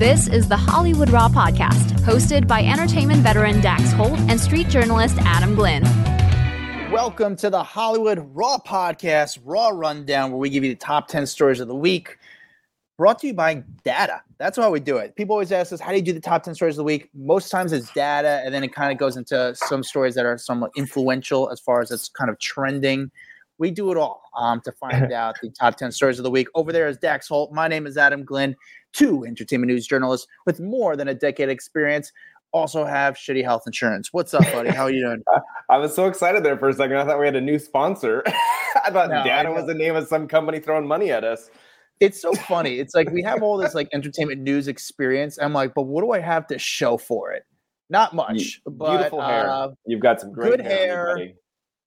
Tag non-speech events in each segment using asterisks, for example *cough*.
This is the Hollywood Raw podcast, hosted by entertainment veteran Dax Holt and street journalist Adam Glyn. Welcome to the Hollywood Raw podcast, Raw Rundown, where we give you the top 10 stories of the week. Brought to you by data. That's how we do it. People always ask us, how do you do the top 10 stories of the week? Most times it's data, and then it kind of goes into some stories that are somewhat influential as far as it's kind of trending. We do it all um, to find *laughs* out the top 10 stories of the week. Over there is Dax Holt. My name is Adam Glyn, two entertainment news journalists with more than a decade experience. Also have shitty health insurance. What's up, buddy? How are you doing? *laughs* I was so excited there for a second. I thought we had a new sponsor. *laughs* I thought No, Data know. was the name of some company throwing money at us. It's so funny. It's like we have all this like entertainment news experience. I'm like, but what do I have to show for it? Not much. but, Beautiful hair. uh, You've got some great good hair. hair.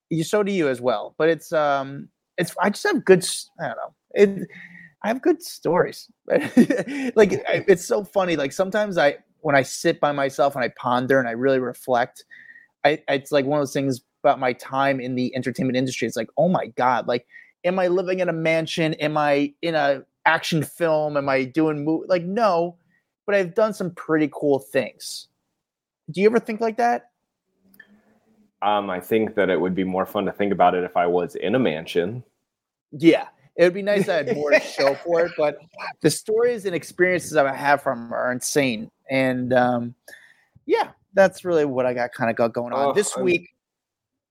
you so do you as well but it's um it's i just have good I don't know it, i have good stories. *laughs* Like *laughs* it's so funny like sometimes i when i sit by myself and i ponder and i really reflect i it's like one of those things about my time in the entertainment industry. It's like oh my god like am i living in a mansion? Am i in a action film? Am i doing movie like no but i've done some pretty cool things. Do you ever think like that? Um, I think that it would be more fun to think about it if I was in a mansion. Yeah, it would be nice to have more to show *laughs* for it, but the stories and experiences I have from are insane. And um, yeah, that's really what I got kind of got going on Oh, this I'm- week.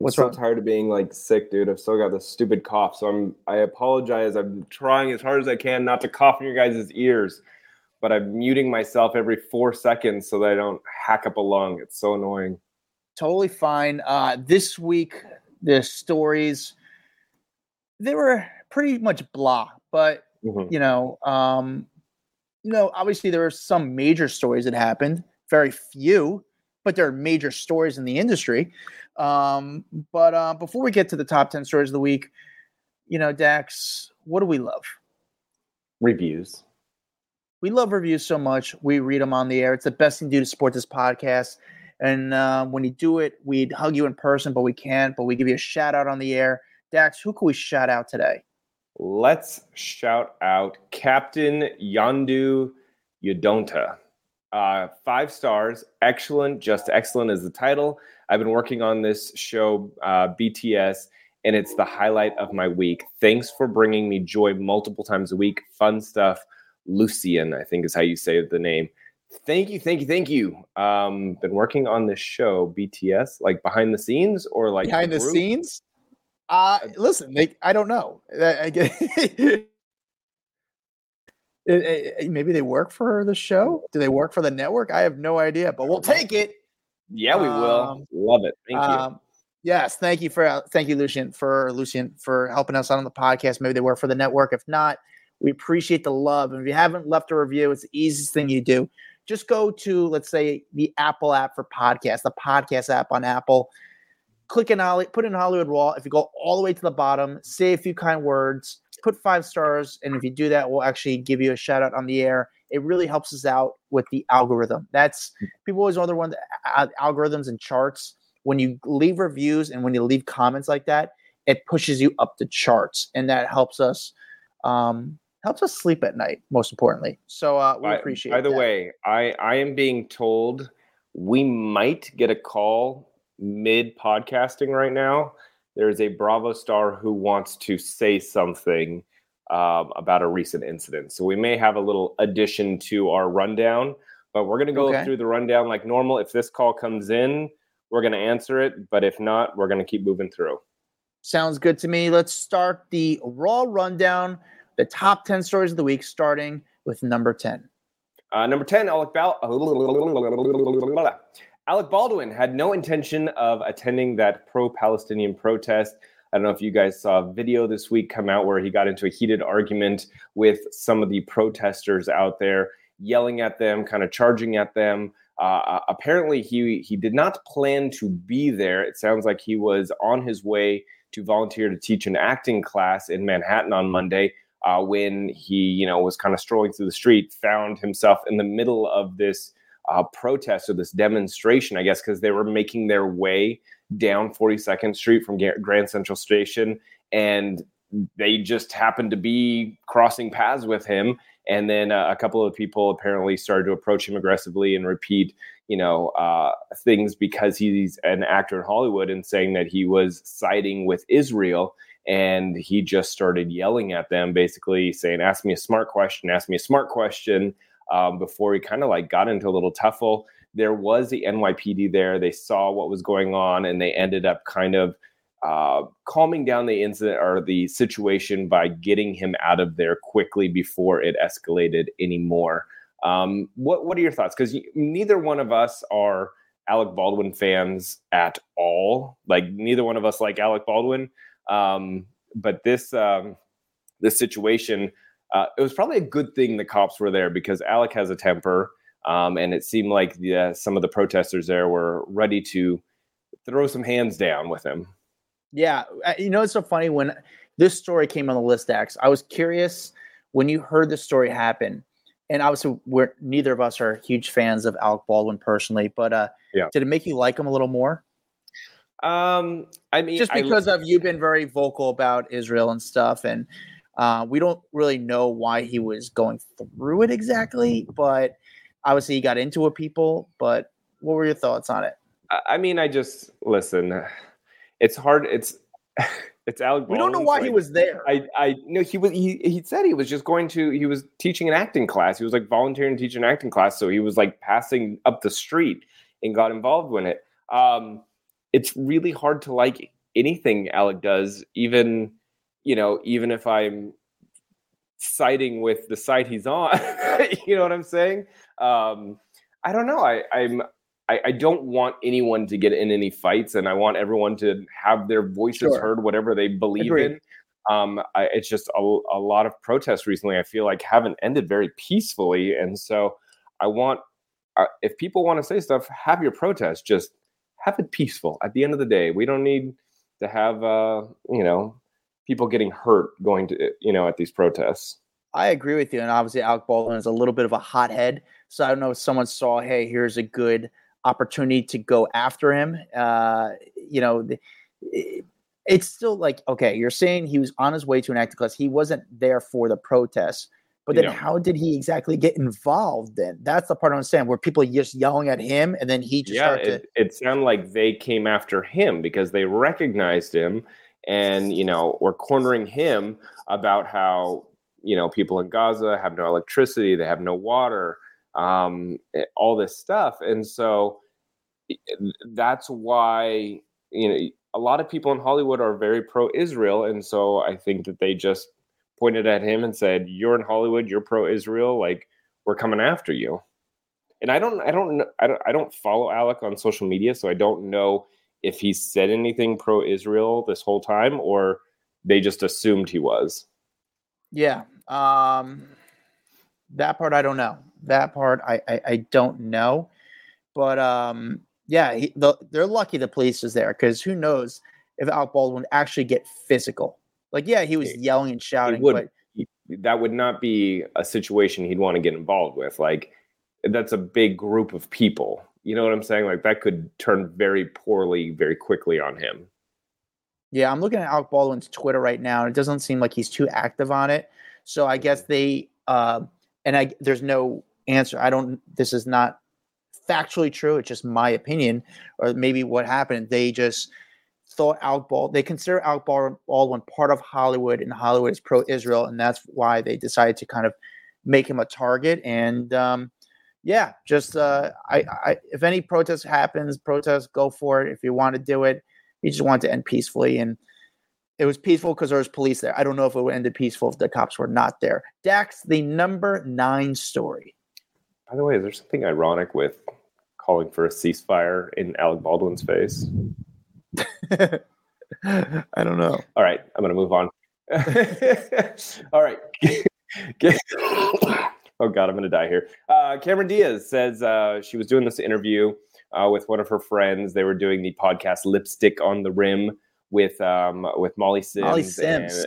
I'm What's so wrong? tired of being like sick, dude. I've still got this stupid cough, so I'm. I apologize. I'm trying as hard as I can not to cough in your guys' ears, but I'm muting myself every four seconds so that I don't hack up a lung. It's so annoying. Totally fine. Uh, this week, the stories they were pretty much blah, but Mhm. you know, um, you know, obviously there are some major stories that happened. Very few, but there are major stories in the industry. Um, but uh, before we get to the top ten stories of the week, you know, Dax, what do we love? Reviews. We love reviews so much. We read them on the air. It's the best thing to do to support this podcast. And uh, when you do it, we'd hug you in person, but we can't. But we give you a shout out on the air. Dax, who can we shout out today? Let's shout out Captain Yandu Yodonta. Uh, five stars, excellent, just excellent is the title. I've been working on this show, uh, BTS, and it's the highlight of my week. Thanks for bringing me joy multiple times a week. Fun stuff. Lucian, I think is how you say the name. Thank you, thank you, thank you. Um, been working on this show, BTS, like behind the scenes or like Behind the group? scenes? Uh, listen, they, I don't know. I- I get- *laughs* eh, eh, Maybe they work for the show. Do they work for the network? I have no idea, but we'll take it. Yeah, we will. Um, Love it. Thank you. Um, yes, thank you for uh, thank you, Lucian, for Lucian for helping us out on the podcast. Maybe they work for the network. If not, we appreciate the love. And if you haven't left a review, it's the easiest thing you do. Just go to let's say the Apple app for podcast, the podcast app on Apple. Click in Holly, put in Hollywood Raw. If you go all the way to the bottom, say a few kind words, put five stars, and if you do that, we'll actually give you a shout out on the air. It really helps us out with the algorithm. That's people always wonder when the uh, algorithms and charts when you leave reviews and when you leave comments like that it pushes you up the charts and that helps us um helps us sleep at night most importantly so uh we appreciate By the that. way, I I am being told we might get a call mid podcasting right now. There's a Bravo star who wants to say something um, about a recent incident, so we may have a little addition to our rundown. But we're gonna go Okay. through the rundown like normal. If this call comes in, we're gonna answer it. But if not, we're gonna keep moving through. sounds good to me let's start the raw rundown the top 10 stories of the week starting with number 10 Uh, number 10, Alec, Bal- *laughs* Alec Baldwin had no intention of attending that pro Palestinian protest. I don't know if you guys saw a video this week come out where he got into a heated argument with some of the protesters out there, yelling at them, kind of charging at them. Uh, apparently, he he did not plan to be there. It sounds like he was on his way to volunteer to teach an acting class in Manhattan on Monday. Uh, when he, you know, was kind of strolling through the street, found himself in the middle of this uh, protest or this demonstration, I guess, because they were making their way down 42nd Street from Grand Central Station, and they just happened to be crossing paths with him. And then uh, a couple of people apparently started to approach him aggressively and repeat, you know, uh, things because he's an actor in Hollywood and saying that he was siding with Israel. And he just started yelling at them, basically saying, Ask me a smart question, ask me a smart question, um, before he kind of like got into a little tuffle. There was the NYPD there. They saw what was going on and they ended up kind of uh, calming down the incident or the situation by getting him out of there quickly before it escalated anymore. Um, what What are your thoughts? Because neither one of us are Alec Baldwin fans at all. Like neither one of us like Alec Baldwin. Um, but this um, this situation, uh, it was probably a good thing the cops were there because Alec has a temper, um, and it seemed like the, uh, some of the protesters there were ready to throw some hands down with him. Yeah, uh, you know it's so funny when this story came on the list. X, I was curious when you heard the story happen, and obviously we're neither of us are huge fans of Alec Baldwin personally, but uh, yeah. did it make you like him a little more? Um, I mean, just because I, of you've been very vocal about Israel and stuff, and uh, we don't really know why he was going through it exactly, but obviously he got into it, people. But what were your thoughts on it? I mean, I just listen it's hard. It's *laughs* it's Alec. We don't know why he was there. I I know he was. He he said he was just going to. He was teaching an acting class. He was like volunteering to teach an acting class. So he was like passing up the street and got involved in it. Um, it's really hard to like anything Alec does, even you know, even if I'm siding with the site he's on. *laughs* you know what I'm saying? Um, I don't know. I, I'm I, I, don't want anyone to get in any fights, and I want everyone to have their voices sure. heard, whatever they believe Agreed. in. Um, I, it's just a, a, lot of protests recently. I feel like haven't ended very peacefully, and so I want uh, if people want to say stuff, have your protest. Just have it peaceful. At the end of the day, we don't need to have uh, you know people getting hurt going to you know at these protests. I agree with you, and obviously Alec Baldwin is a little bit of a hothead. So I don't know if someone saw, hey, here's a good opportunity to go after him. Uh, you know, it's still like okay, you're saying he was on his way to an acting class. He wasn't there for the protests, But then, how did he exactly get involved? Then that's the part I'm saying where people are just yelling at him, and then he just yeah. It, to... it sounded like they came after him because they recognized him, and you know, were cornering him about how you know people in Gaza have no electricity, they have no water, um, eh, all this stuff. And so that's why, you know, a lot of people in Hollywood are very pro Israel. And so I think that they just pointed at him and said, You're in Hollywood, you're pro Israel, like we're coming after you. And I don't, I don't, I don't, I don't follow Alec on social media, so I don't know if he said anything pro Israel this whole time or they just assumed he was. Yeah. Um, that part I don't know. That part I I, I don't know, but um, yeah, he, the, they're lucky the police is there because who knows if Al Baldwin actually get physical. Like, yeah, he was yelling and shouting, would, but that would not be a situation he'd want to get involved with. Like, that's a big group of people. You know what I'm saying? Like, that could turn very poorly very quickly on him. Yeah, I'm looking at Alec Baldwin's Twitter right now, and it doesn't seem like he's too active on it. So I guess they, uh, and I there's no answer. I don't. This is not factually true. It's just my opinion, or maybe what happened. They just thought Alec Baldwin. They consider Alec Baldwin part of Hollywood, and Hollywood is pro-Israel, and that's why they decided to kind of make him a target. And um, yeah, just uh, I, I, if any protest happens, protest, go for it. If you want to do it, you just want to end peacefully and it was peaceful because there was police there. I don't know if it would end peaceful if the cops were not there. Dax, the number nine story. By the way, is there something ironic with calling for a ceasefire in Alec Baldwin's face? *laughs* I don't know. All right, I'm going to move on. *laughs* All right. Oh God, I'm going to die here. Uh, Cameron Diaz says uh, she was doing this interview uh, with one of her friends. They were doing the podcast Lipstick on the Rim with um, with Molly Sims. Molly Sims. And,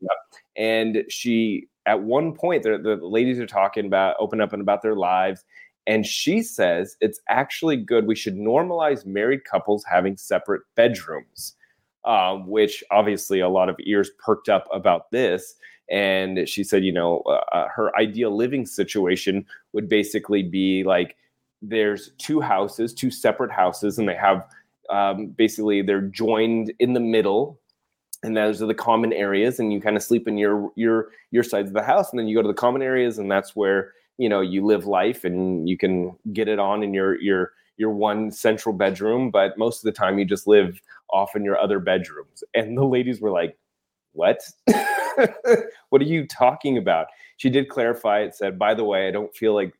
yeah. and she at one point the, the ladies are talking about open up and about their lives and she says it's actually good we should normalize married couples having separate bedrooms um, which obviously a lot of ears perked up about this and she said, you know, uh, uh, her ideal living situation would basically be like there's two houses, two separate houses, and they have um, basically they're joined in the middle and those are the common areas and you kind of sleep in your your your sides of the house and then you go to the common areas and that's where you know you live life and you can get it on in your your your one central bedroom but most of the time you just live off in your other bedrooms. And the ladies were like what *laughs* what are you talking about she did clarify it said by the way i don't feel like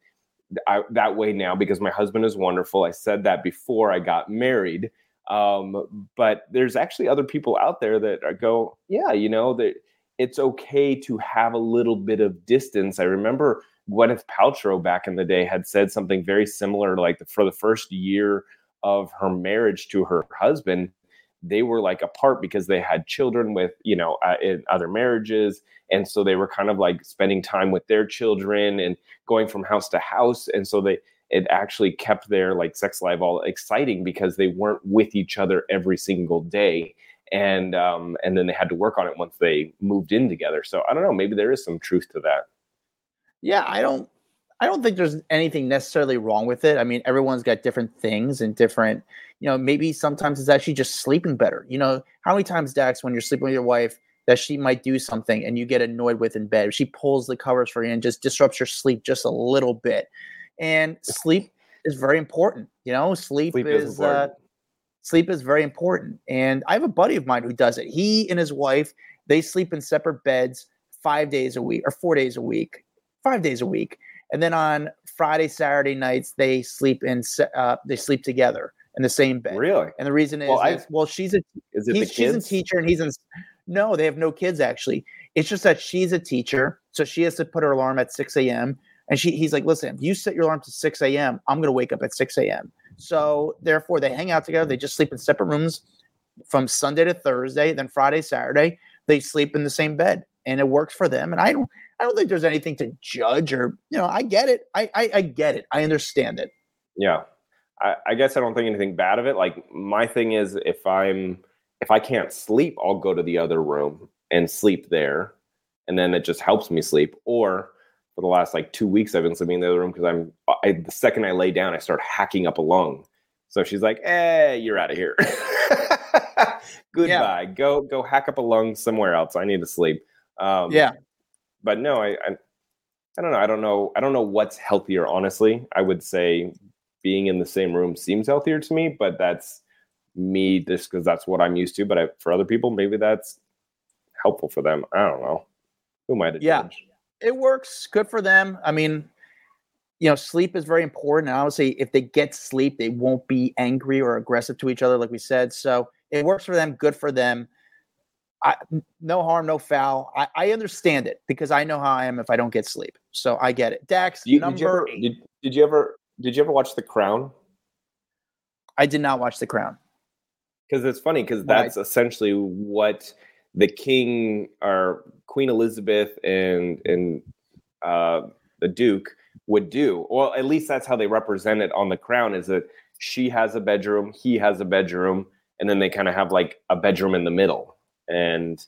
I, that way now because my husband is wonderful. I said that before I got married. Um, but there's actually other people out there that go, yeah, you know, that it's okay to have a little bit of distance. I remember Gwyneth Paltrow back in the day had said something very similar, like the, for the first year of her marriage to her husband, they were like apart because they had children with, you know, uh, in other marriages. And so they were kind of like spending time with their children and going from house to house. And so they it actually kept their like sex life all exciting because they weren't with each other every single day. And um and then they had to work on it once they moved in together. So i don't know maybe there is some truth to that. Yeah i don't i don't think there's anything necessarily wrong with it i mean everyone's got different things and different you know maybe sometimes it's actually just sleeping better you know how many times dax when you're sleeping with your wife that she might do something and you get annoyed with in bed. She pulls the covers for you and just disrupts your sleep just a little bit. And sleep is very important. You know, sleep, sleep is, is uh, sleep is very important. And I have a buddy of mine who does it. He and his wife they sleep in separate beds five days a week or four days a week, five days a week. And then on Friday, Saturday nights they sleep in uh, they sleep together in the same bed. Really? And the reason is, well, is, well she's a is it she's a teacher and he's in no, they have no kids actually. It's just that she's a teacher, so she has to put her alarm at 6 a.m. And she he's like, listen, if you set your alarm to 6 a.m., I'm gonna wake up at 6 a.m. So therefore they hang out together, they just sleep in separate rooms from Sunday to Thursday, then Friday, Saturday, they sleep in the same bed. And it works for them. And I don't I don't think there's anything to judge or you know, I get it. I I, I get it. I understand it. Yeah. I, I guess I don't think anything bad of it. Like my thing is if I'm if I can't sleep, I'll go to the other room and sleep there. And then it just helps me sleep. Or for the last like two weeks, I've been sleeping in the other room because I'm I, the second I lay down, I start hacking up a lung. So she's like, "Hey, you're out of here. *laughs* Goodbye. Yeah. Go go hack up a lung somewhere else. I need to sleep." Um, yeah. But no, I, I I don't know. I don't know. I don't know what's healthier. Honestly, I would say being in the same room seems healthier to me, but that's me just because that's what I'm used to. But I, for other people, maybe that's helpful for them. I don't know. Who might? Yeah, judge? it works. Good for them. I mean, you know, sleep is very important. And obviously, if they get sleep, they won't be angry or aggressive to each other, like we said. So it works for them. Good for them. I, no harm, no foul. I, I, understand it because I know how I am if I don't get sleep. So I get it. Dax, you, number did you, ever, did, did you ever did you ever watch The Crown? I did not watch The Crown because it's funny because that's right. essentially what the king or Queen Elizabeth and and uh, the Duke would do. Well, at least that's how they represent it on the crown. Is that she has a bedroom, he has a bedroom, and then they kind of have like a bedroom in the middle. And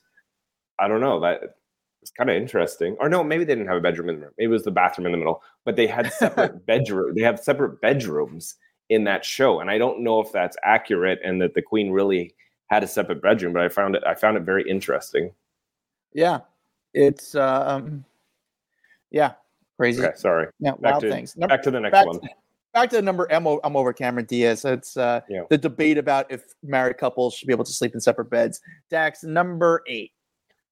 I don't know that it's kind of interesting. Or no, maybe they didn't have a bedroom in the room. Maybe it was the bathroom in the middle, but they had separate *laughs* bedroom. They have separate bedrooms in that show. And I don't know if that's accurate and that the queen really had a separate bedroom, but I found it I found it very interesting. Yeah. It's um yeah, crazy. Okay, sorry. Yeah, back wild to, things. Number, back to the next one. To, back to the number I'm, I'm over Cameron Diaz. It's uh yeah. the debate about if married couples should be able to sleep in separate beds. Dax, number eight.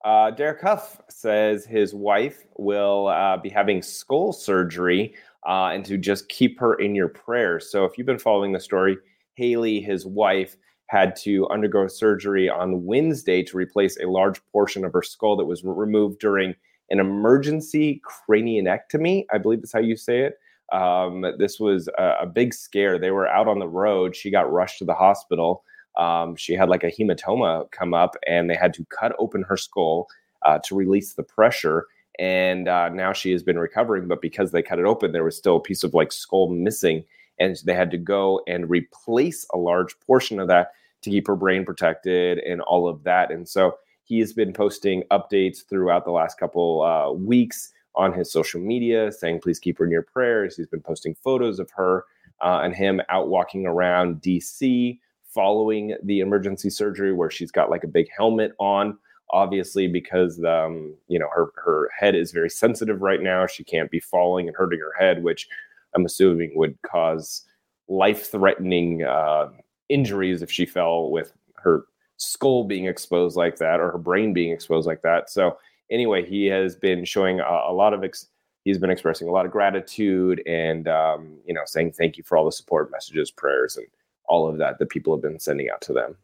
Uh, Derek Hough says his wife will uh, be having skull surgery uh, and to just keep her in your prayers. So if you've been following the story, Haley, his wife, had to undergo surgery on Wednesday to replace a large portion of her skull that was removed during an emergency craniectomy. I believe that's how you say it. Um, this was a, a, big scare. They were out on the road. She got rushed to the hospital. Um, she had like a hematoma come up, and they had to cut open her skull uh, to release the pressure and uh, now she has been recovering. But because they cut it open, there was still a piece of like skull missing, and they had to go and replace a large portion of that to keep her brain protected and all of that. And so he has been posting updates throughout the last couple uh, weeks on his social media saying, please keep her in your prayers. He's been posting photos of her uh, and him out walking around DC following the emergency surgery where she's got like a big helmet on obviously because um, you know her her head is very sensitive right now she can't be falling and hurting her head which i'm assuming would cause life threatening uh, injuries if she fell with her skull being exposed like that or her brain being exposed like that so anyway he has been showing a, a lot of ex- he's been expressing a lot of gratitude and um, you know saying thank you for all the support messages prayers and all of that that people have been sending out to them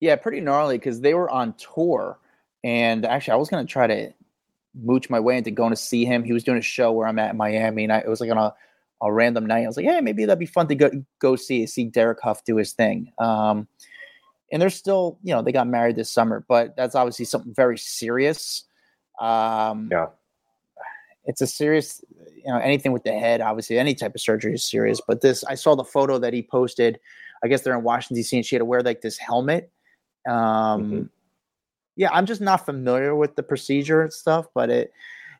yeah pretty gnarly because they were on tour and actually, I was gonna try to mooch my way into going to see him. He was doing a show where I'm at in Miami, and I, it was like on a, a random night. I was like, hey, maybe that'd be fun to go go see see Derek Hough do his thing. Um, and they're still, you know, they got married this summer, but that's obviously something very serious. Um, yeah, it's a serious, you know, anything with the head. Obviously, any type of surgery is serious. But this, I saw the photo that he posted. I guess they're in Washington D.C. and she had to wear like this helmet. Um, mm-hmm yeah, I'm just not familiar with the procedure and stuff, but it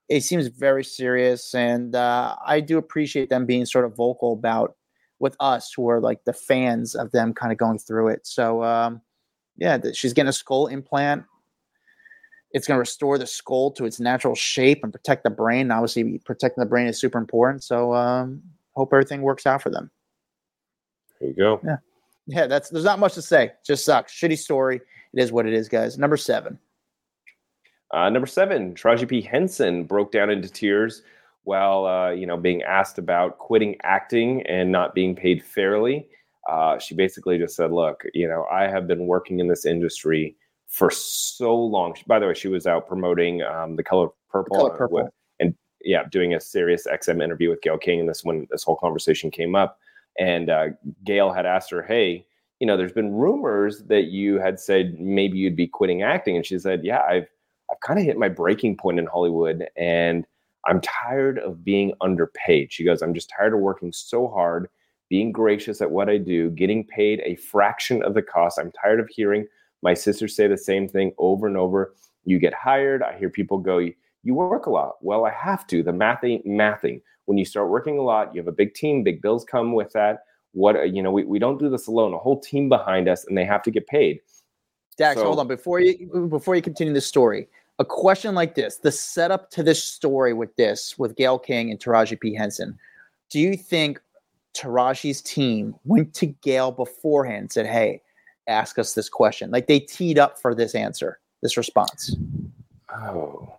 it seems very serious, and uh, I do appreciate them being sort of vocal about with us who are like the fans of them kind of going through it. So um, yeah, she's getting a skull implant. It's going to restore the skull to its natural shape and protect the brain. Obviously, protecting the brain is super important. So um, hope everything works out for them. There you go. Yeah, yeah. That's there's not much to say. Just sucks. Shitty story it is what it is, guys. Number seven. Uh, number seven, Taraji P. Henson broke down into tears while uh, you know being asked about quitting acting and not being paid fairly. Uh, she basically just said, "Look, you know, I have been working in this industry for so long." By the way, she was out promoting um, the color purple, the color purple. With, and yeah, doing a Sirius XM interview with Gayle King. And this when this whole conversation came up, and uh, Gayle had asked her, "Hey." you know, there's been rumors that you had said maybe you'd be quitting acting. And she said, Yeah, I've I've kind of hit my breaking point in Hollywood and I'm tired of being underpaid. She goes, I'm just tired of working so hard, being gracious at what I do, getting paid a fraction of the cost. I'm tired of hearing my sisters say the same thing over and over. You get hired. I hear people go, You work a lot. Well, I have to. The math ain't mathing. When you start working a lot, you have a big team, big bills come with that what uh, you know we, we don't do this alone a whole team behind us and they have to get paid dax so, hold on before you before you continue the story a question like this the setup to this story with this with Gayle king and taraji p henson do you think taraji's team went to Gayle beforehand and said hey ask us this question like they teed up for this answer this response oh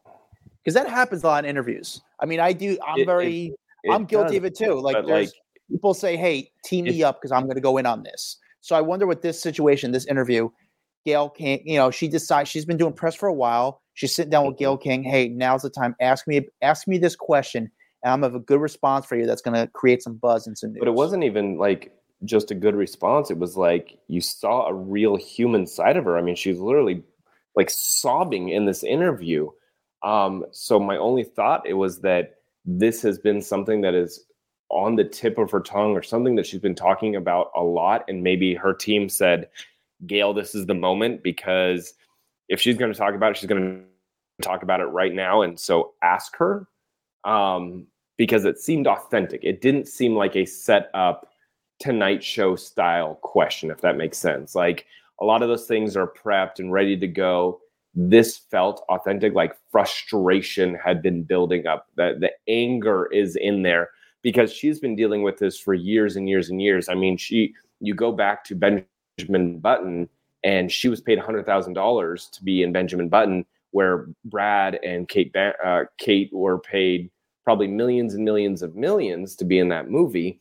because that happens a lot in interviews i mean i do i'm it, very it, it i'm guilty does, of it too like there's like, people say, "Hey, team me up because I'm going to go in on this." So I wonder with this situation, this interview, Gayle King, you know, she decides she's been doing press for a while. She's sitting down with mm-hmm. King. Hey, now's the time. Ask me, ask me this question, and I'm have a good response for you. That's going to create some buzz and some news. But it wasn't even like just a good response. It was like you saw a real human side of her. I mean, she's literally like sobbing in this interview. Um, so my only thought it was that this has been something that is on the tip of her tongue or something that she's been talking about a lot. And maybe her team said, Gayle, this is the moment because if she's going to talk about it, she's going to talk about it right now. And so ask her um, because it seemed authentic. It didn't seem like a set up Tonight Show style question, if that makes sense. Like a lot of those things are prepped and ready to go. This felt authentic, like frustration had been building up. That the anger is in there because she's been dealing with this for years and years and years. I mean, she you go back to Benjamin Button and she was paid $100,000 to be in Benjamin Button where Brad and Kate uh, Kate were paid probably millions and millions of millions to be in that movie.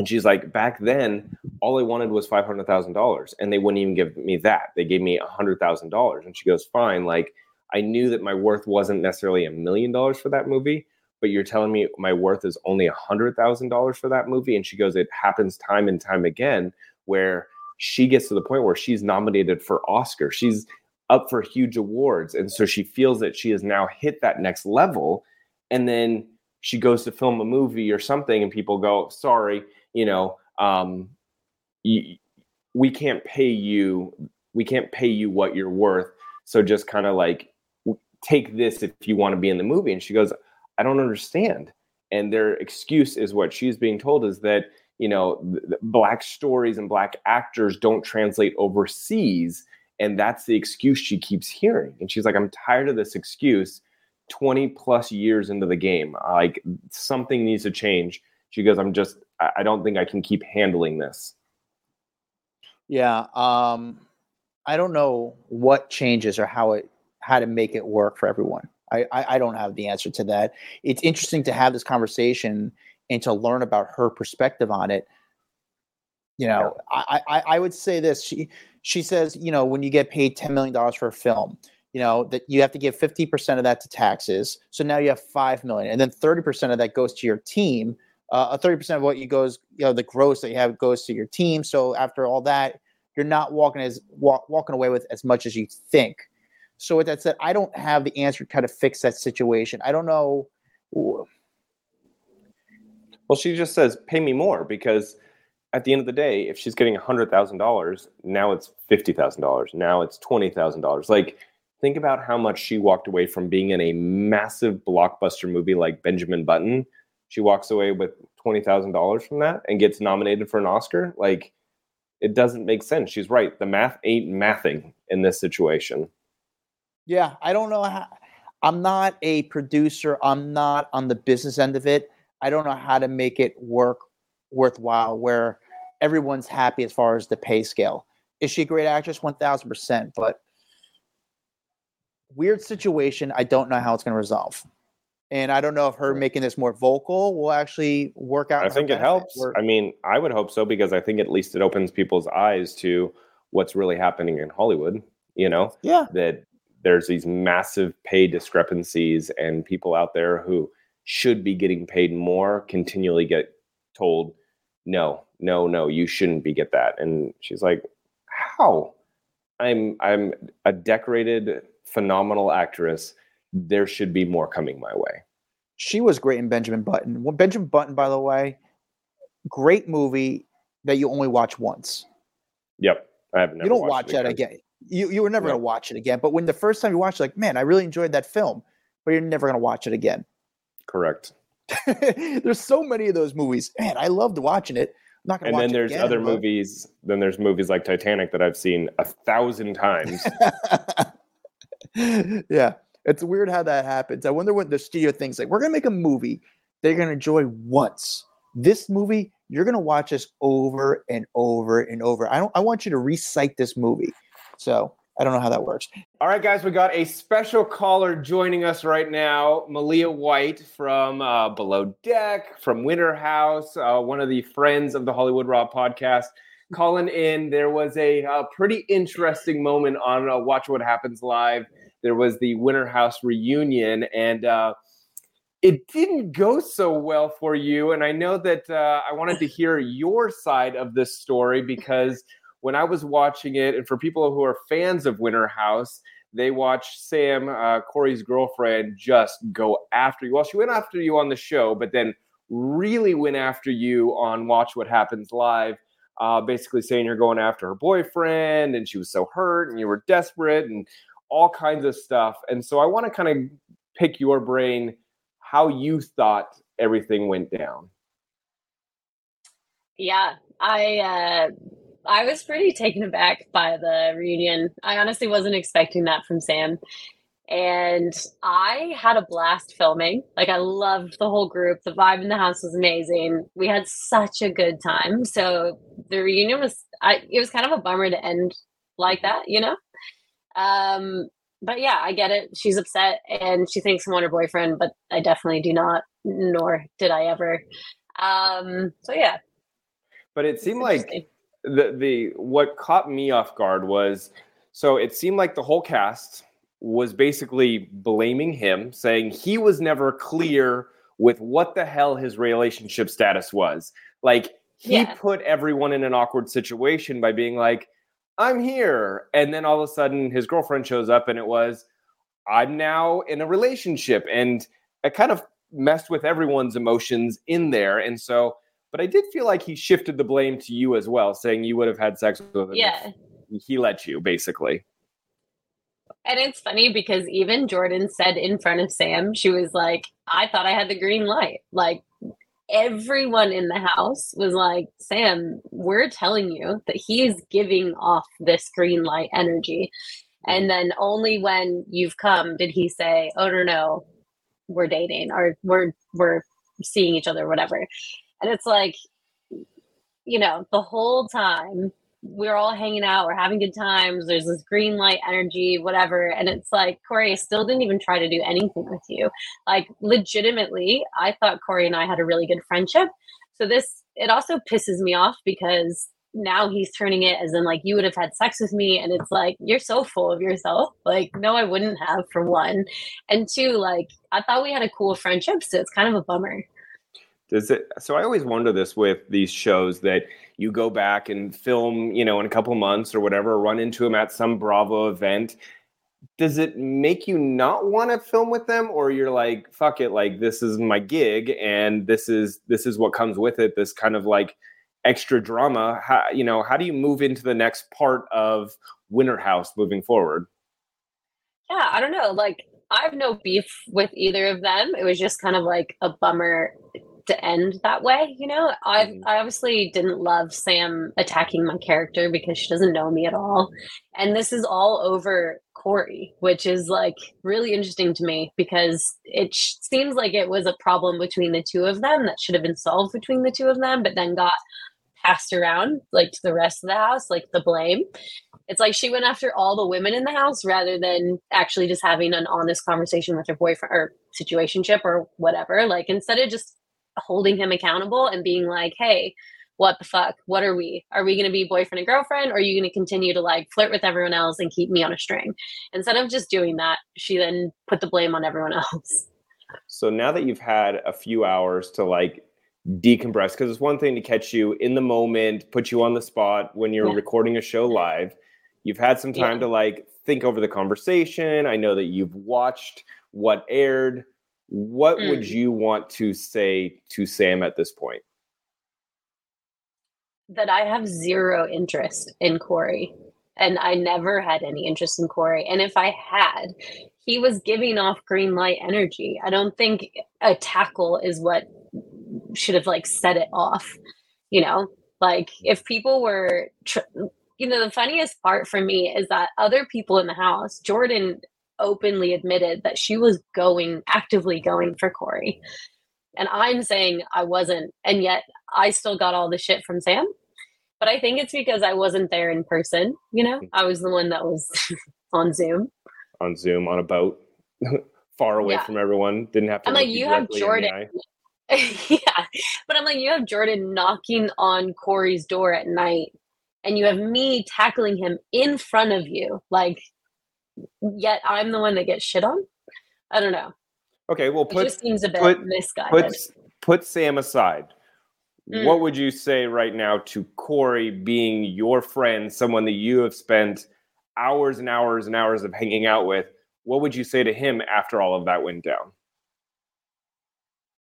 And she's like, back then, all I wanted was five hundred thousand dollars, and they wouldn't even give me that. They gave me a hundred thousand dollars, and she goes, fine. Like, I knew that my worth wasn't necessarily a million dollars for that movie, but you're telling me my worth is only a hundred thousand dollars for that movie and she goes it happens time and time again where she gets to the point where she's nominated for oscar she's up for huge awards and so she feels that she has now hit that next level and then she goes to film a movie or something and people go sorry you know um, you, we can't pay you we can't pay you what you're worth So just kind of like take this if you want to be in the movie. And she goes, I don't understand. And their excuse is what she's being told is that, you know, black stories and black actors don't translate overseas. And that's the excuse she keeps hearing. And she's like, I'm tired of this excuse 20 plus years into the game. Like something needs to change. She goes, I'm just, I don't think I can keep handling this. Yeah. Um, I don't know what changes or how it how to make it work for everyone. I, I, I don't have the answer to that. It's interesting to have this conversation and to learn about her perspective on it. You know, yeah. I, I I would say this. She she says, you know, when you get paid ten million dollars for a film, you know that you have to give 50% of that to taxes so now you have 5 million and then 30% of that goes to your team uh, 30% of what you goes you know the gross that you have goes to your team. So after all that you're not walking as walk, walking away with as much as you think. So with that said i don't have the answer to kind of fix that situation. I don't know well she just says pay me more because at the end of the day if she's getting $100000 now it's $50000 now it's $20000 like think about how much she walked away from being in a massive blockbuster movie like Benjamin Button. She walks away with twenty thousand dollars from that and gets nominated for an Oscar. Like, it doesn't make sense. She's right. The math ain't mathing in this situation. Yeah, I don't know how. I'm not a producer. I'm not on the business end of it. I don't know how to make it work worthwhile where everyone's happy as far as the pay scale. Is she a great actress? One thousand percent. But weird situation. I don't know how it's going to resolve. And I don't know if her making this more vocal will actually work out. I think it helps. Or, I mean, I would hope so because I think at least it opens people's eyes to what's really happening in Hollywood. You know, yeah, that there's these massive pay discrepancies and people out there who should be getting paid more continually get told, no, no, no, you shouldn't be get that. And she's like, how? I'm I'm a decorated phenomenal actress. There should be more coming my way. She was great in Benjamin Button. Well, Benjamin Button, by the way, great movie that you only watch once. Yep, I have. Never. You don't watch that again. You you were never gonna watch it again. But when the first time you watch, it, like, man, I really enjoyed that film, but you're never gonna watch it again. Correct. *laughs* there's so many of those movies. Man, I loved watching it. I'm not gonna. And then there's other but... movies. Then there's movies like Titanic that I've seen a thousand times. *laughs* yeah, it's weird how that happens. I wonder what the studio thinks. Like, we're gonna make a movie they're gonna enjoy once. This movie, you're gonna watch this over and over and over. I don't. I want you to recite this movie. So I don't know how that works. All right, guys, we got a special caller joining us right now, Malia White from uh, Below Deck, from Winter House, uh, one of the friends of the Hollywood Raw podcast. Calling in, there was a uh, pretty interesting moment on uh, Watch What Happens Live there was the Winter House reunion, and uh, it didn't go so well for you. And I know that uh, I wanted to hear your side of this story because when I was watching it, and for people who are fans of Winter House, they watched Sam, uh, Cory's girlfriend, just go after you. Well, she went after you on the show, but then really went after you on Watch What Happens Live. Uh, basically saying you're going after her boyfriend and she was so hurt and you were desperate and all kinds of stuff. And so I want to kind of pick your brain how you thought everything went down. Yeah, I uh I was pretty taken aback by the reunion. I honestly wasn't expecting that from Sam. And I had a blast filming. Like I loved the whole group. The vibe in the house was amazing. We had such a good time. So the reunion was I it was kind of a bummer to end like that, you know? Um, but yeah, I get it. She's upset and she thinks I want her boyfriend, but I definitely do not, nor did I ever. Um, so yeah. But it seemed like the the what caught me off guard was so it seemed like the whole cast was basically blaming him, saying he was never clear with what the hell his relationship status was. Like he yeah. put everyone in an awkward situation by being like, I'm here. And then all of a sudden his girlfriend shows up and it was, I'm now in a relationship. And it kind of messed with everyone's emotions in there. And so, but I did feel like he shifted the blame to you as well, saying you would have had sex with him. Yeah. He let you, basically. And it's funny because even Jordan said in front of Sam, she was like, I thought I had the green light. Like everyone in the house was like, Sam, we're telling you that he is giving off this green light energy. And then only when you've come did he say, Oh no, no, we're dating or we're we're seeing each other, whatever. And it's like, you know, the whole time we're all hanging out, we're having good times, there's this green light energy, whatever. And it's like, Corey, I still didn't even try to do anything with you. Like, legitimately, I thought Corey and I had a really good friendship. So, this, it also pisses me off because now he's turning it as in like you would have had sex with me and it's like you're so full of yourself like no i wouldn't have for one and two like i thought we had a cool friendship so it's kind of a bummer does it so i always wonder this with these shows that you go back and film you know in a couple months or whatever run into them at some bravo event. Does it make you not want to film with them? Or you're like fuck it like this is my gig and this is this is what comes with it this kind of like extra drama? How you know how do you move into the next part of winter house moving forward? Yeah i don't know like i have no beef with either of them. It was just kind of like a bummer to end that way you know i mm-hmm. i obviously didn't love sam attacking my character because she doesn't know me at all and this is all over corey which is like really interesting to me because it sh- seems like it was a problem between the two of them that should have been solved between the two of them but then got passed around like to the rest of the house, like the blame. It's like she went after all the women in the house rather than actually just having an honest conversation with her boyfriend or situationship or whatever. Like instead of just holding him accountable and being like, hey, what the fuck? What are we? Are we going to be boyfriend and girlfriend? Or are you going to continue to like flirt with everyone else and keep me on a string? Instead of just doing that, she then put the blame on everyone else. So now that you've had a few hours to like decompress because it's one thing to catch you in the moment, put you on the spot when you're yeah. recording a show live. You've had some time yeah. to like think over the conversation. I know that you've watched what aired. What mm. would you want to say to Sam at this point? That I have zero interest in Corey. And I never had any interest in Corey. And if I had, he was giving off green light energy. I don't think a tackle is what should have like set it off you know like if people were tr- you know the funniest part for me is that other people in the house jordan openly admitted that she was going actively going for corey and i'm saying i wasn't and yet i still got all the shit from sam but i think it's because i wasn't there in person you know i was the one that was *laughs* on zoom on zoom on a boat *laughs* far away yeah. from everyone didn't have to I'm like you have jordan *laughs* yeah. But I'm like, you have Jordan knocking on Corey's door at night, and you have me tackling him in front of you. Like, yet I'm the one that gets shit on. I don't know. Okay, well, put, it just seems a bit put, misguided. Put, put Sam aside. Mm. What would you say right now to Corey being your friend, someone that you have spent hours and hours and hours of hanging out with? What would you say to him after all of that went down?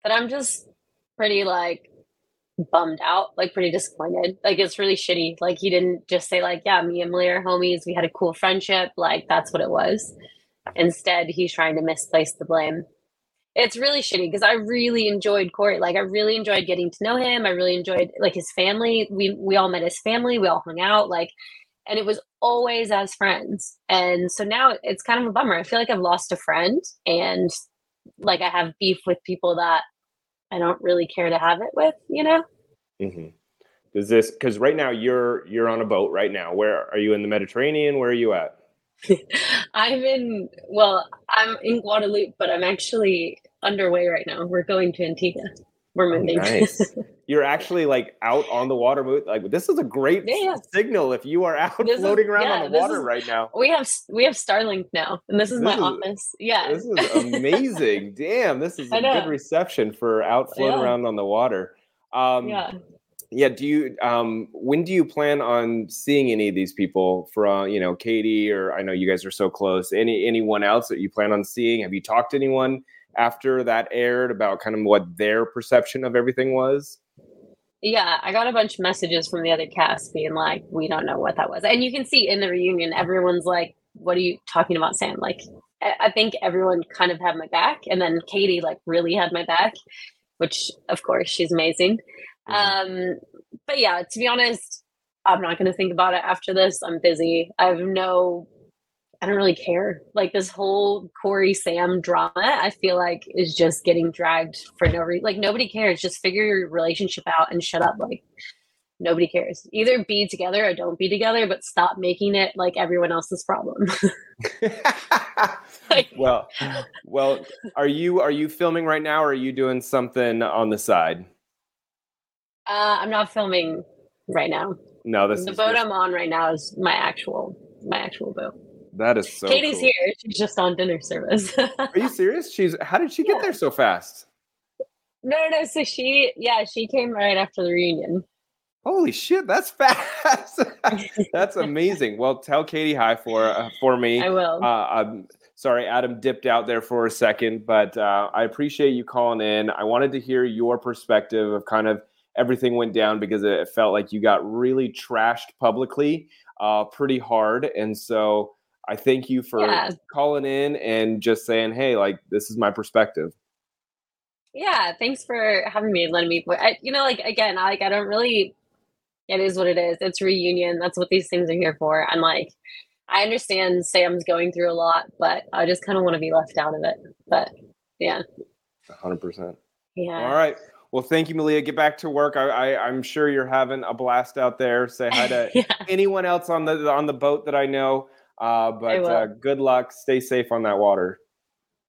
But I'm just pretty like bummed out, like pretty disappointed. Like it's really shitty. Like he didn't just say like, yeah, me and Millie are homies. We had a cool friendship. Like that's what it was. Instead, he's trying to misplace the blame. It's really shitty because I really enjoyed Corey. Like I really enjoyed getting to know him. I really enjoyed like his family. We we all met his family. We all hung out. Like and it was always as friends. And so now it's kind of a bummer. I feel like I've lost a friend and like I have beef with people that I don't really care to have it with, you know? Mm-hmm. Does this, because right now you're, you're on a boat right now. Where are you in the Mediterranean? Where are you at? *laughs* I'm in, well, I'm in Guadeloupe, but I'm actually underway right now. We're going to Antigua. We're oh, moving. Oh, nice. *laughs* You're actually like out on the water. Like this is a great yeah, yeah. signal if you are *laughs* out this floating is, around yeah, on the water is, right now. We have we have Starlink now, and this is this my is, office. Yeah, this is amazing. *laughs* Damn, this is a good reception for out floating around on the water. Um, yeah. Yeah. Do you? Um, when do you plan on seeing any of these people? From you know, Katie, or I know you guys are so close. Any anyone else that you plan on seeing? Have you talked to anyone? After that aired about kind of what their perception of everything was? Yeah, I got a bunch of messages from the other cast being like, we don't know what that was. And you can see in the reunion, everyone's like what are you talking about, Sam? Like, I, think everyone kind of had my back, and then Katie like really had my back, which of course she's amazing. Mm-hmm. Um, but yeah, to be honest, I'm not going to think about it after this. I'm busy. I have no I don't really care. Like this whole Corey Sam drama, I feel like is just getting dragged for no reason. Like nobody cares. Just figure your relationship out and shut up. Like nobody cares. Either be together or don't be together, but stop making it like everyone else's problem. like, *laughs* *laughs* well, well, are you are you filming right now or are you doing something on the side? Uh, I'm not filming right now. No, this the boat I'm on right now is my actual my actual boat. That is so. Katie's cool. here. She's just on dinner service. Are you serious? She's. How did she get there so fast? No, no, no. So she, yeah, she came right after the reunion. Holy shit, that's fast. *laughs* that's amazing. Well, tell Katie hi for uh, for me. I will. Uh, I'm sorry, Adam dipped out there for a second, but uh, I appreciate you calling in. I wanted to hear your perspective of kind of everything went down because it felt like you got really trashed publicly, uh, pretty hard, and so I thank you for yeah. calling in and just saying, "Hey, like this is my perspective." Yeah, thanks for having me and letting me. I, you know, like again, I, like I don't really. It is what it is. It's reunion. That's what these things are here for. And like, I understand Sam's going through a lot, but I just kind of want to be left out of it. But yeah, hundred percent. Yeah. All right. Well, thank you, Malia. Get back to work. I, I am sure you're having a blast out there. Say hi *laughs* to yeah. anyone else on the on the boat that I know. Uh, but uh, good luck. Stay safe on that water.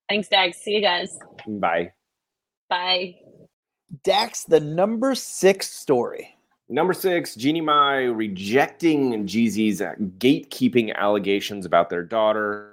Thanks, Dax. See you guys. Bye. Bye. Dax, the number six story. Number six, Jeannie Mai rejecting Jeezy's gatekeeping allegations about their daughter,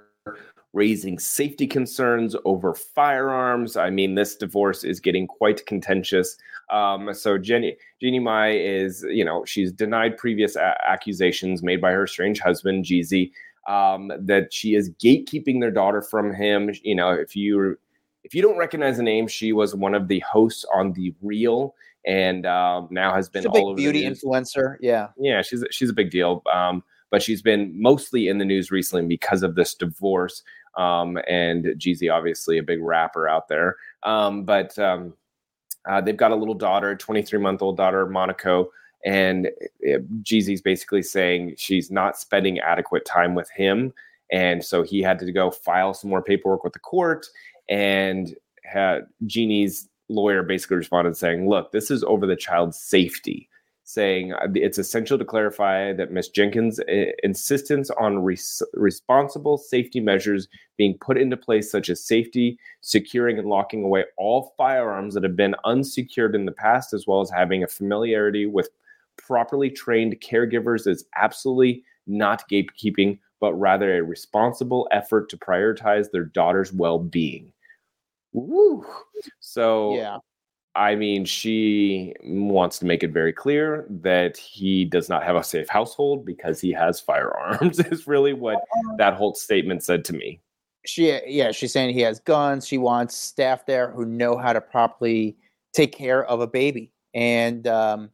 raising safety concerns over firearms. I mean, this divorce is getting quite contentious. Um, so Jenny, Jeannie Mai is, you know, she's denied previous a- accusations made by her strange husband, Jeezy, um, that she is gatekeeping their daughter from him. You know, if you if you don't recognize the name, she was one of the hosts on the Real, and um, now has been she's a all big beauty influencer. Yeah, yeah, she's she's a big deal. Um, but she's been mostly in the news recently because of this divorce. Um, and Jeezy, obviously, a big rapper out there. Um, but um, uh, they've got a little daughter, 23 month old daughter, Monaco, and Jeezy's basically saying she's not spending adequate time with him, and so he had to go file some more paperwork with the court. And had Jeannie's lawyer basically responded saying, "Look, this is over the child's safety." Saying uh, it's essential to clarify that Ms. Jenkins' uh, insistence on res- responsible safety measures being put into place, such as safety, securing, and locking away all firearms that have been unsecured in the past, as well as having a familiarity with properly trained caregivers is absolutely not gatekeeping, but rather a responsible effort to prioritize their daughter's well being. Woo. So, yeah. I mean, she wants to make it very clear that he does not have a safe household because he has firearms, *laughs* is really what that whole statement said to me. She, yeah, she's saying he has guns. She wants staff there who know how to properly take care of a baby. And, um,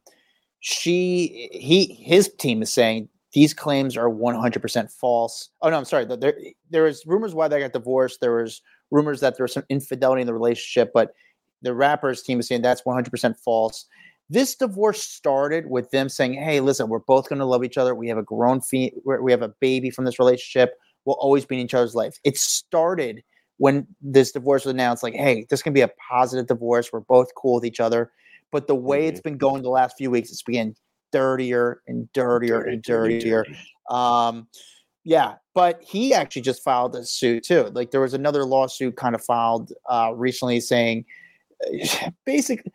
she he his team is saying these claims are 100% false. Oh no, I'm sorry. There there was rumors why they got divorced. There was rumors that there was some infidelity in the relationship, but the rappers team is saying that's 100% false. This divorce started with them saying, "Hey, listen, we're both going to love each other. We have a grown we have a baby from this relationship. We'll always be in each other's life." It started when this divorce was announced like, "Hey, this can be a positive divorce. We're both cool with each other." But the way mm-hmm. it's been going the last few weeks, it's been dirtier and dirtier and dirtier. Um, yeah, but he actually just filed a suit too. Like there was another lawsuit kind of filed uh, recently saying, *sighs* basically,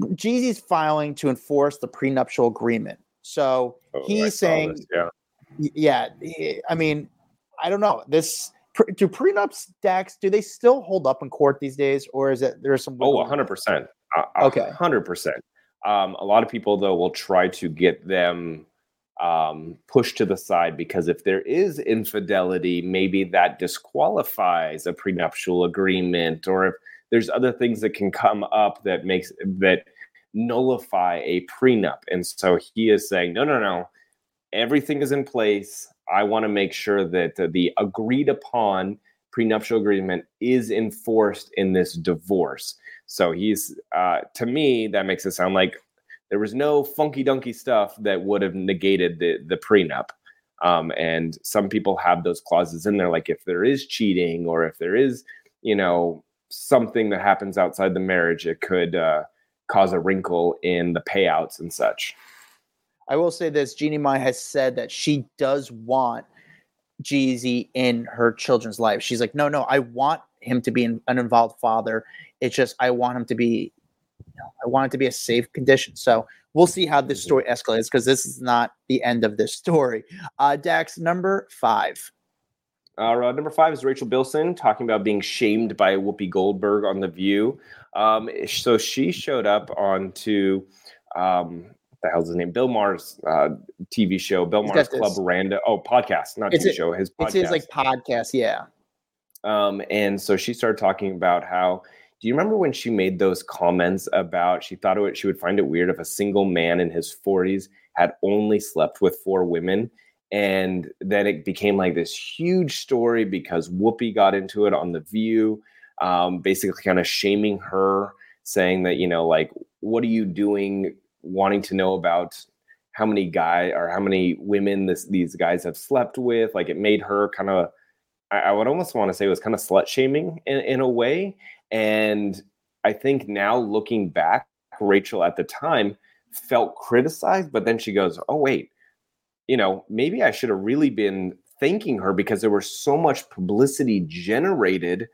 Jeezy's filing to enforce the prenuptial agreement. So oh, he's saying, this, yeah, yeah. I mean, I don't know this. Do prenups, Dax, do they still hold up in court these days, or is it there's some? Oh, 100 percent okay, hundred percent. Um, a lot of people though will try to get them um, pushed to the side because if there is infidelity, maybe that disqualifies a prenuptial agreement, or if there's other things that can come up that makes that nullify a prenup. And so he is saying, no, no, no, everything is in place. I want to make sure that the agreed upon prenuptial agreement is enforced in this divorce. So he's, uh, to me, that makes it sound like there was no funky dunky stuff that would have negated the the prenup. Um, and some people have those clauses in there, like if there is cheating or if there is, you know, something that happens outside the marriage, it could uh, cause a wrinkle in the payouts and such. I will say this: Jeannie Mai has said that she does want Jeezy in her children's life. She's like, no, no, I want him to be an, an involved father. It's just I want him to be, you know, I want it to be a safe condition. So we'll see how this mm-hmm. story escalates because this is not the end of this story. Uh, Dax, number five. Uh, number five is Rachel Bilson talking about being shamed by Whoopi Goldberg on The View. Um, so she showed up onto um, the hell's his name? Bill Maher's uh, TV show, Bill Maher's Club Random. Oh, podcast, not it's TV show. His podcast. It's his like podcast, yeah. Um, and so she started talking about how. Do you remember when she made those comments about she thought it, she would find it weird if a single man in his 40s had only slept with four women? And then it became like this huge story because Whoopi got into it on The View, um, basically kind of shaming her, saying that, you know, like, what are you doing wanting to know about how many guy or how many women this these guys have slept with. Like it made her kind of I, I would almost want to say it was kind of slut shaming in, in a way. And I think now looking back, Rachel at the time felt criticized, but then she goes, Oh, wait, you know, maybe I should have really been thanking her because there was so much publicity generated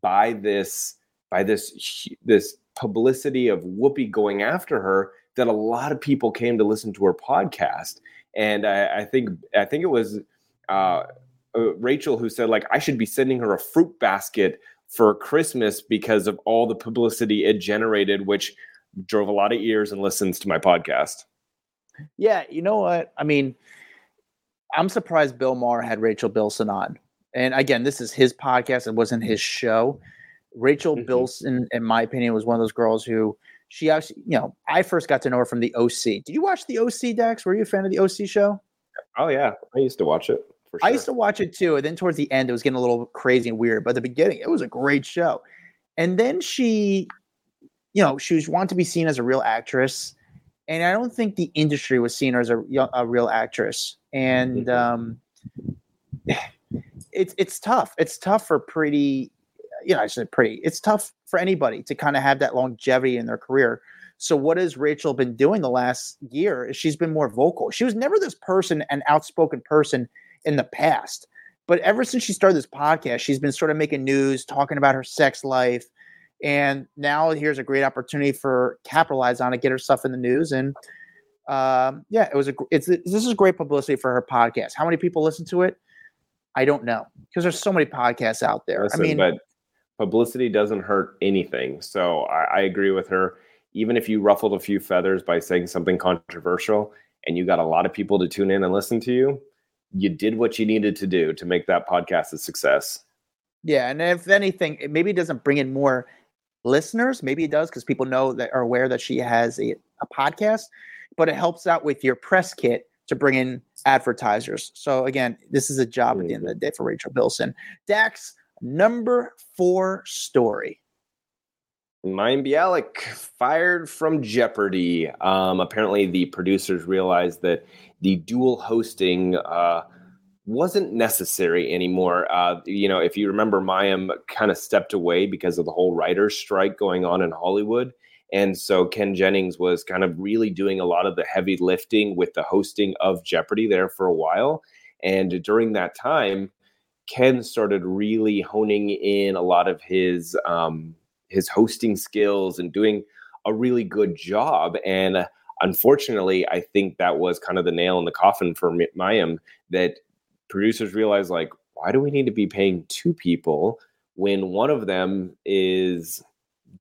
by this by this this publicity of Whoopi going after her that a lot of people came to listen to her podcast. And I, I think I think it was uh, uh, Rachel who said like I should be sending her a fruit basket for Christmas because of all the publicity it generated, which drove a lot of ears and listens to my podcast. Yeah, you know what? I mean, I'm surprised Bill Maher had Rachel Bilson on. And again, this is his podcast. It wasn't his show. Rachel mm-hmm. Bilson, in my opinion, was one of those girls who she actually, you know, I first got to know her from the OC. Did you watch the OC, Dex? Were you a fan of the OC show? Oh yeah, I used to watch it. Sure. I used to watch it too, and then towards the end, it was getting a little crazy and weird. But at the beginning, it was a great show. And then she, you know, she was wanted to be seen as a real actress, and I don't think the industry was seeing her as a, a real actress. And um, *sighs* it's it's tough. It's tough for pretty you know, I said pretty. It's tough for anybody to kind of have that longevity in their career. So what has Rachel been doing the last year? She's been more vocal. She was never this person, an outspoken person in the past. But ever since she started this podcast, she's been sort of making news, talking about her sex life. And now here's a great opportunity for capitalize on it, get her stuff in the news. And um, yeah, it was a it's this is great publicity for her podcast. How many people listen to it? I don't know because there's so many podcasts out there. Listen, I mean, but publicity doesn't hurt anything. So I, I, agree with her. Even if you ruffled a few feathers by saying something controversial and you got a lot of people to tune in and listen to you, you did what you needed to do to make that podcast a success. Yeah. And if anything, maybe it doesn't bring in more listeners. Maybe it does because people know that are aware that she has a, a podcast, but it helps out with your press kit to bring in advertisers. So again, this is a job at the end of mm-hmm. the day for Rachel Bilson. Dax, Number four story. Mayim Bialik fired from Jeopardy. Um, apparently, the producers realized that the dual hosting uh, wasn't necessary anymore. Uh, you know, if you remember, Mayim kind of stepped away because of the whole writers' strike going on in Hollywood. And so Ken Jennings was kind of really doing a lot of the heavy lifting with the hosting of Jeopardy there for a while. And during that time, Ken started really honing in a lot of his um, his hosting skills and doing a really good job. And uh, unfortunately, I think that was kind of the nail in the coffin for Mayim that producers realized like, why do we need to be paying two people when one of them is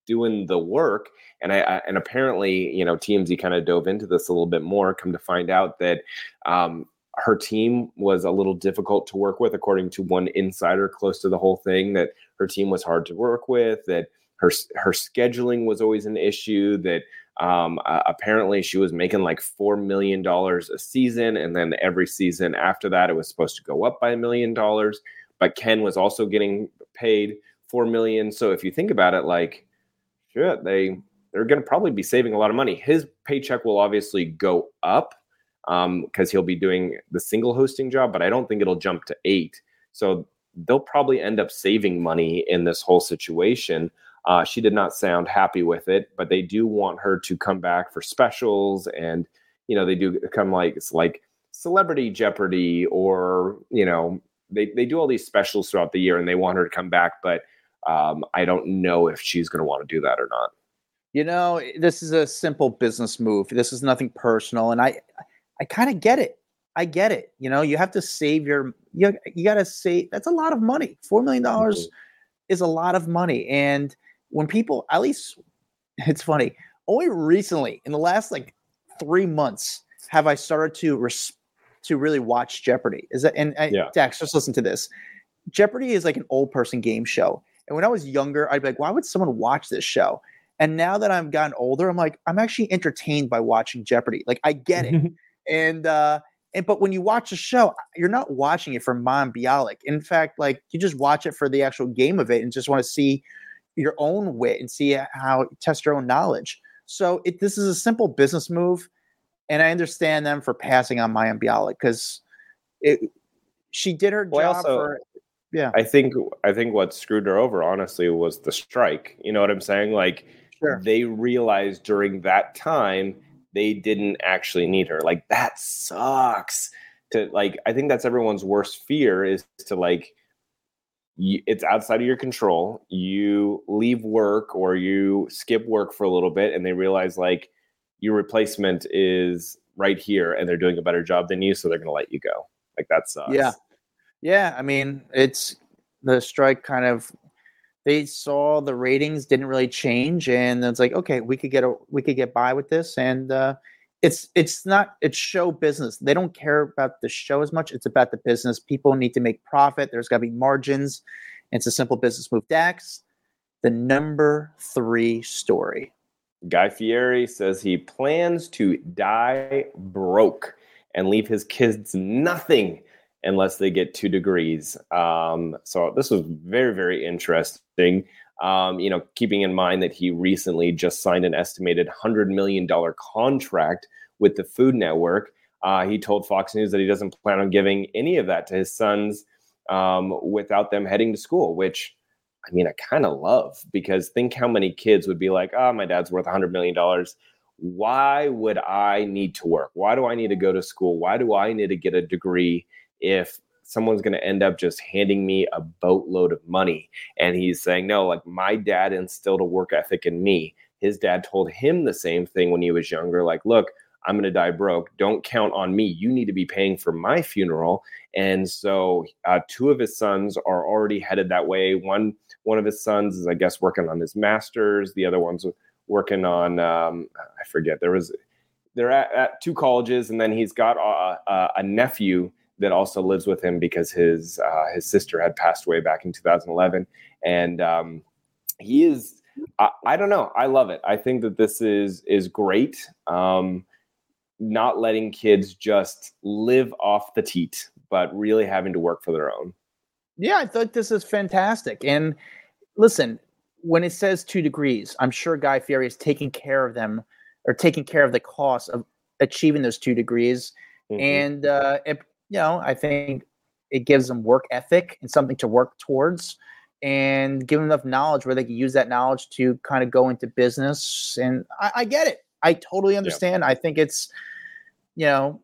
doing the work? And I, I and apparently, you know, TMZ kind of dove into this a little bit more. Come to find out that um, her team was a little difficult to work with, according to one insider close to the whole thing. That her team was hard to work with. That her her scheduling was always an issue. That Um, uh, apparently, she was making like four million dollars a season, and then every season after that, it was supposed to go up by a million dollars. But Ken was also getting paid four million. So if you think about it, like, shit, they they're going to probably be saving a lot of money. His paycheck will obviously go up because um, he'll be doing the single hosting job, but I don't think it'll jump to eight. So they'll probably end up saving money in this whole situation. Uh, she did not sound happy with it, but they do want her to come back for specials, and you know they do come like it's like Celebrity Jeopardy, or you know they they do all these specials throughout the year, and they want her to come back, but um, I don't know if she's going to want to do that or not. You know, this is a simple business move. This is nothing personal, and I I kind of get it. I get it. You know, you have to save your you you got to save. That's a lot of money. Four million dollars is a lot of money, and when people, at least, *laughs* it's funny. Only recently, in the last like three months, have I started to res- to really watch Jeopardy. Is that and I, yeah. Dax, just listen to this. Jeopardy is like an old person game show, and when I was younger, I'd be like, why would someone watch this show? And now that I've gotten older, I'm like, I'm actually entertained by watching Jeopardy. Like I get it. *laughs* and uh and but when you watch a show, you're not watching it for Mayim Bialik. In fact, like you just watch it for the actual game of it and just want to see your own wit and see how test your own knowledge. So it, this is a simple business move, and I understand them for passing on Mayim Bialik because it she did her well, job also, for yeah. I think I think what screwed her over honestly was the strike. You know what I'm saying? Like sure. they realized during that time they didn't actually need her. Like that sucks. To like, I think that's everyone's worst fear is to like, you, it's outside of your control. You leave work or you skip work for a little bit, and they realize like your replacement is right here, and they're doing a better job than you, so they're going to let you go. Like that sucks. Yeah, yeah. I mean, it's the strike kind of they saw the ratings didn't really change and it's like okay we could get a we could get by with this and uh, it's it's not it's show business. They don't care about the show as much. It's about the business. People need to make profit. There's got to be margins. It's a simple business move. Dax the number three story. Guy fieri says he plans to die broke and leave his kids nothing unless they get two degrees. Um, so this was very, very interesting. Um, you know, keeping in mind that he recently just signed an estimated $100 million contract with the Food Network. Uh, he told Fox News that he doesn't plan on giving any of that to his sons um, without them heading to school, which I mean, I kind of love because think how many kids would be like, oh, my dad's worth $100 million. Why would I need to work? Why do I need to go to school? Why do I need to get a degree if someone's going to end up just handing me a boatload of money. And he's saying, no, like my dad instilled a work ethic in me. His dad told him the same thing when he was younger like, look, I'm going to die broke. Don't count on me. You need to be paying for my funeral. And so, uh, two of his sons are already headed that way. One one of his sons is, I guess, working on his master's. The other one's working on um, I forget. There was they're at, at, two colleges, and then he's got a, a, a nephew that also lives with him because his uh, his sister had passed away back in 2011, and um, he is. I, I, don't know. I love it. I think that this is is great. Um, not letting kids just live off the teat, but really having to work for their own. Yeah, I thought this is fantastic. And listen, when it says two degrees, I'm sure Guy Fieri is taking care of them or taking care of the cost of achieving those two degrees. Mm-hmm. And uh, it you know, I think it gives them work ethic and something to work towards and give them enough knowledge where they can use that knowledge to kind of go into business. And I, I get it. I totally understand. Yeah. I think it's, you know,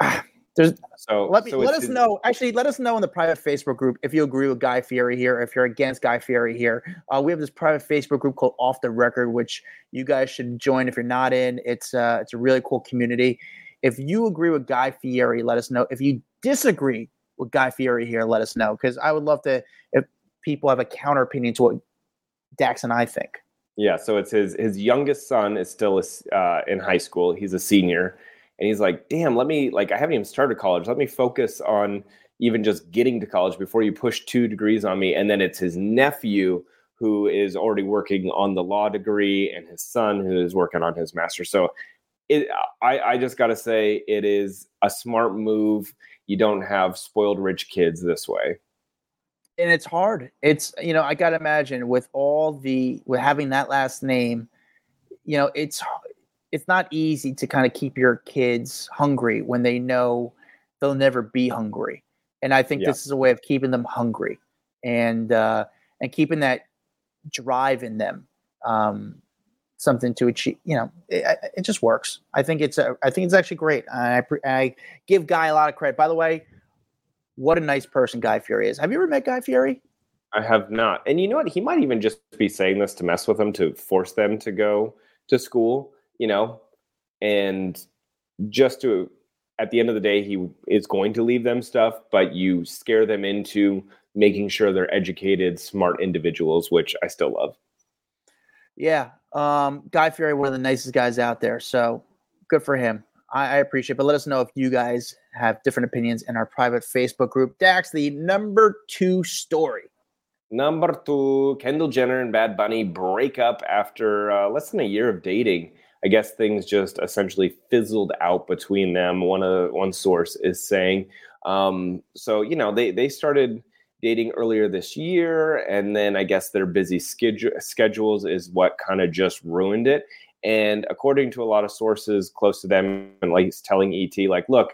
*sighs* there's so let me so let us know. Actually, let us know in the private Facebook group if you agree with Guy Fieri here, if you're against Guy Fieri here. Uh, we have this private Facebook group called Off the Record, which you guys should join if you're not in. It's uh, it's a really cool community. If you agree with Guy Fieri, let us know. If you disagree with Guy Fieri here, let us know because I would love to if people have a counter opinion to what Dax and I think. Yeah, so it's his his youngest son is still uh, in high school. He's a senior, and he's like, "Damn, let me like I haven't even started college. Let me focus on even just getting to college before you push two degrees on me." And then it's his nephew who is already working on the law degree, and his son who is working on his master. So, it, I, I just got to say, it is a smart move. You don't have spoiled rich kids this way and it's hard. It's you know I got to imagine with all the with having that last name, you know it's it's not easy to kind of keep your kids hungry when they know they'll never be hungry. And I think yeah. this is a way of keeping them hungry and uh, and keeping that drive in them. Um, something to achieve. You know, it, it just works. I think it's a, I think it's actually great. I I give Guy a lot of credit. By the way, what a nice person Guy Fieri is. Have you ever met Guy Fieri? I have not. And you know what? He might even just be saying this to mess with them to force them to go to school, you know, and just to, at the end of the day, he is going to leave them stuff, but you scare them into making sure they're educated, smart individuals, which I still love. Yeah. Um, Guy Fieri, one of the nicest guys out there. So good for him. I, I appreciate it. But let us know if you guys have different opinions in our private Facebook group. Dax, the number two story. Number two, Kendall Jenner and Bad Bunny break up after uh, less than a year of dating. I guess things just essentially fizzled out between them. One uh, one source is saying. Um, so you know they they started dating earlier this year, and then I guess their busy schedule, schedules is what kind of just ruined it. And according to a lot of sources close to them, and like he's telling ET, like, look,